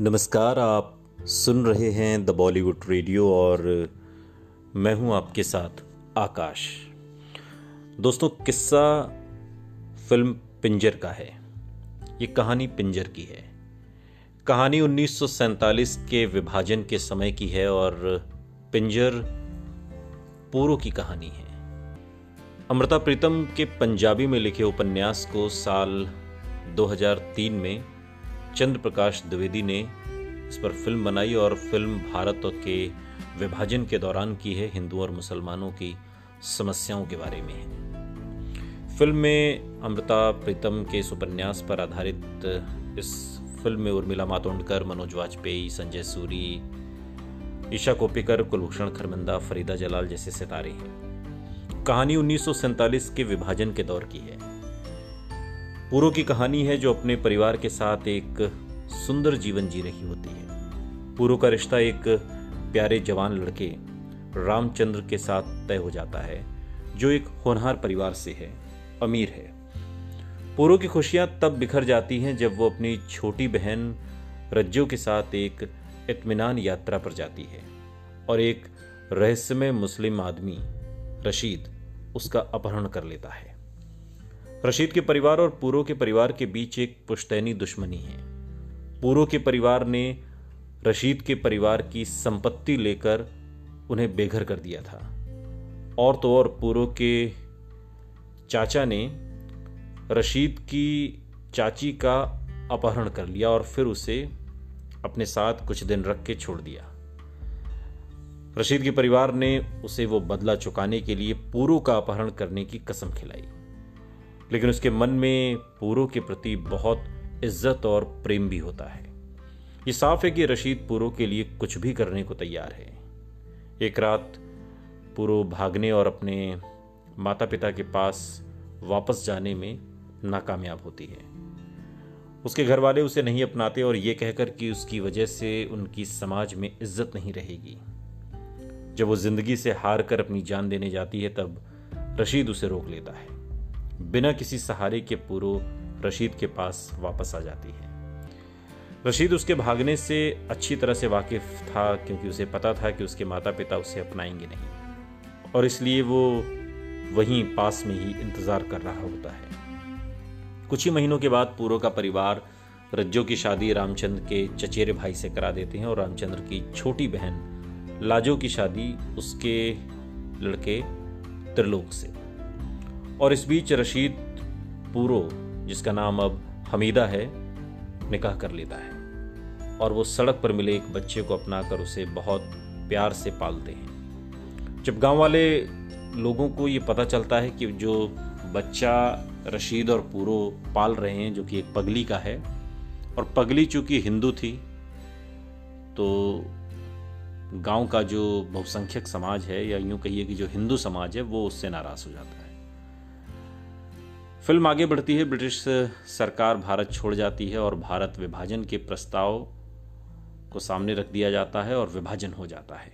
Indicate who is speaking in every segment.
Speaker 1: नमस्कार, आप सुन रहे हैं द बॉलीवुड रेडियो और मैं हूँ आपके साथ आकाश। दोस्तों, किस्सा फ़िल्म पिंजर का है। ये कहानी पिंजर की है। कहानी 1947 के विभाजन के समय की है और पिंजर पूर्व की कहानी है। अमृता प्रीतम के पंजाबी में लिखे उपन्यास को साल 2003 में चंद्र प्रकाश द्विवेदी ने इस पर फ़िल्म बनाई और फ़िल्म भारत के विभाजन के दौरान की है हिंदू और मुसलमानों की समस्याओं के बारे में फ़िल्म में अमृता प्रीतम के इस उपन्यास पर आधारित इस फ़िल्म में उर्मिला मातोंडकर, मनोज वाजपेयी, संजय सूरी, ईशा कोपिकर कुलभूषण खरमंदा, फरीदा जलाल जैसे सितारे हैं। कहानी उन्नीस सौ सैंतालीस के विभाजन के दौर की है। पूरो की कहानी है जो अपने परिवार के साथ एक सुंदर जीवन जी रही होती है। पूरो का रिश्ता एक प्यारे जवान लड़के रामचंद्र के साथ तय हो जाता है, जो एक होनहार परिवार से है, अमीर है। पूरो की खुशियाँ तब बिखर जाती हैं जब वो अपनी छोटी बहन रज्जो के साथ एक इतमान यात्रा पर जाती है और एक रहस्यमय मुस्लिम आदमी रशीद उसका अपहरण कर लेता है। रशीद के परिवार और पूरो के परिवार के बीच एक पुश्तैनी दुश्मनी है। पूरो के परिवार ने रशीद के परिवार की संपत्ति लेकर उन्हें बेघर कर दिया था। और तो और पूरो के चाचा ने रशीद की चाची का अपहरण कर लिया और फिर उसे अपने साथ कुछ दिन रख के छोड़ दिया। रशीद के परिवार ने उसे वो बदला चुकाने के लिए पूरो का अपहरण करने की कसम खिलाई। लेकिन उसके मन में पूरो के प्रति बहुत इज़्ज़त और प्रेम भी होता है। ये साफ़ है कि रशीद पूरो के लिए कुछ भी करने को तैयार है। एक रात पूरो भागने और अपने माता पिता के पास वापस जाने में नाकामयाब होती है। उसके घर वाले उसे नहीं अपनाते और ये कहकर कि उसकी वजह से उनकी समाज में इज़्ज़त नहीं रहेगी। जब वो ज़िंदगी से हार कर अपनी जान देने जाती है, तब रशीद उसे रोक लेता है। बिना किसी सहारे के पूरो रशीद के पास वापस आ जाती है। रशीद उसके भागने से अच्छी तरह से वाकिफ था क्योंकि उसे पता था कि उसके माता पिता उसे अपनाएँगे नहीं। और इसलिए वो वहीं पास में ही इंतज़ार कर रहा होता है। कुछ ही महीनों के बाद पूरो का परिवार रज्जो की शादी रामचंद्र के चचेरे भाई से करा देते हैं और रामचंद्र की छोटी बहन लाजो की शादी उसके लड़के त्रिलोक से। और इस बीच रशीद पूरो, जिसका नाम अब हमीदा है, निकाह कर लेता है। और वो सड़क पर मिले एक बच्चे को अपनाकर उसे बहुत प्यार से पालते हैं। जब गाँव वाले लोगों को ये पता चलता है कि जो बच्चा रशीद और पूरो पाल रहे हैं, जो कि एक पगली का है, और पगली चूँकि हिंदू थी तो गाँव का जो बहुसंख्यक समाज है, या यूँ कहिए कि जो हिंदू समाज है, वो उससे नाराज़ हो जाता है। फ़िल्म आगे बढ़ती है, ब्रिटिश सरकार भारत छोड़ जाती है और भारत विभाजन के प्रस्ताव को सामने रख दिया जाता है और विभाजन हो जाता है।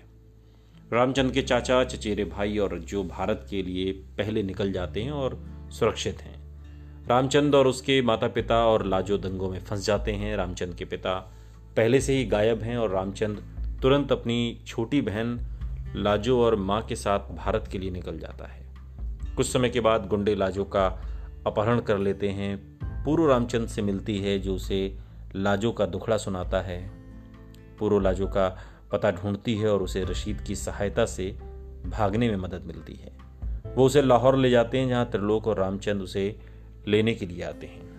Speaker 1: रामचंद्र के चाचा, चचेरे भाई और जो भारत के लिए पहले निकल जाते हैं और सुरक्षित हैं। रामचंद्र और उसके माता पिता और लाजो दंगों में फंस जाते हैं। रामचंद्र के पिता पहले से ही गायब हैं और रामचंद्र तुरंत अपनी छोटी बहन लाजो और माँ के साथ भारत के लिए निकल जाता है। कुछ समय के बाद गुंडे लाजो का अपहरण कर लेते हैं। पूर्व रामचंद्र से मिलती है, जो उसे लाजो का दुखड़ा सुनाता है। पूर्व लाजो का पता ढूंढती है और उसे रशीद की सहायता से भागने में मदद मिलती है। वो उसे लाहौर ले जाते हैं, जहाँ त्रिलोक और रामचंद्र उसे लेने के लिए आते हैं।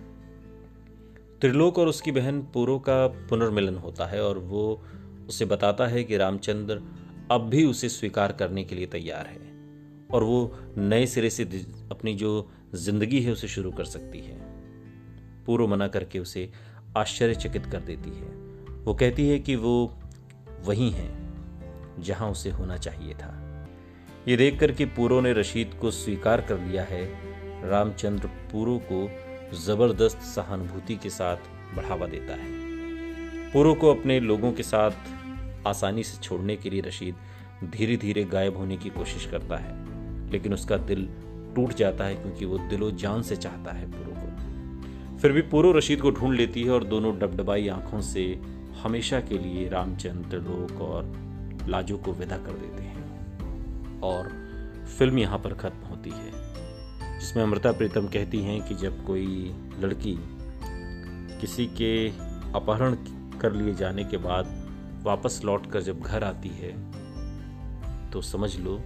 Speaker 1: त्रिलोक और उसकी बहन पूरो का पुनर्मिलन होता है और वो उसे बताता है कि रामचंद्र अब भी उसे स्वीकार करने के लिए तैयार है। और वो नए सिरे से अपनी जो ज़िंदगी है उसे शुरू कर सकती है। पूर्व मना करके उसे आश्चर्यचकित कर देती है। वो कहती है कि वो वही है, जहाँ उसे होना चाहिए था। ये देखकर कि पूरो ने रशीद को स्वीकार कर लिया है, रामचंद्र पूरो को ज़बरदस्त सहानुभूति के साथ बढ़ावा देता है। पूरो को अपने लोगों के साथ आसानी से छोड़ने के लिए रशीद धीरे धीरे गायब होने की कोशिश करता है, लेकिन उसका दिल टूट जाता है क्योंकि वो दिलो जान से चाहता है पूरो को। फिर भी पूरो रशीद को ढूंढ लेती है और दोनों डबडबाई आँखों से हमेशा के लिए रामचंद्र लोक और लाजो को विदा कर देते हैं। और फ़िल्म यहाँ पर ख़त्म होती है, जिसमें अमृता प्रीतम कहती हैं कि जब कोई लड़की किसी के अपहरण कर लिए जाने के बाद वापस लौटकर जब घर आती है तो समझ लो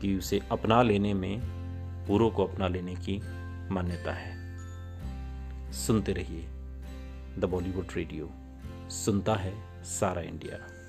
Speaker 1: कि उसे अपना लेने में, पूर्व को अपना लेने की मान्यता है। सुनते रहिए द बॉलीवुड रेडियो। सुनता है सारा इंडिया।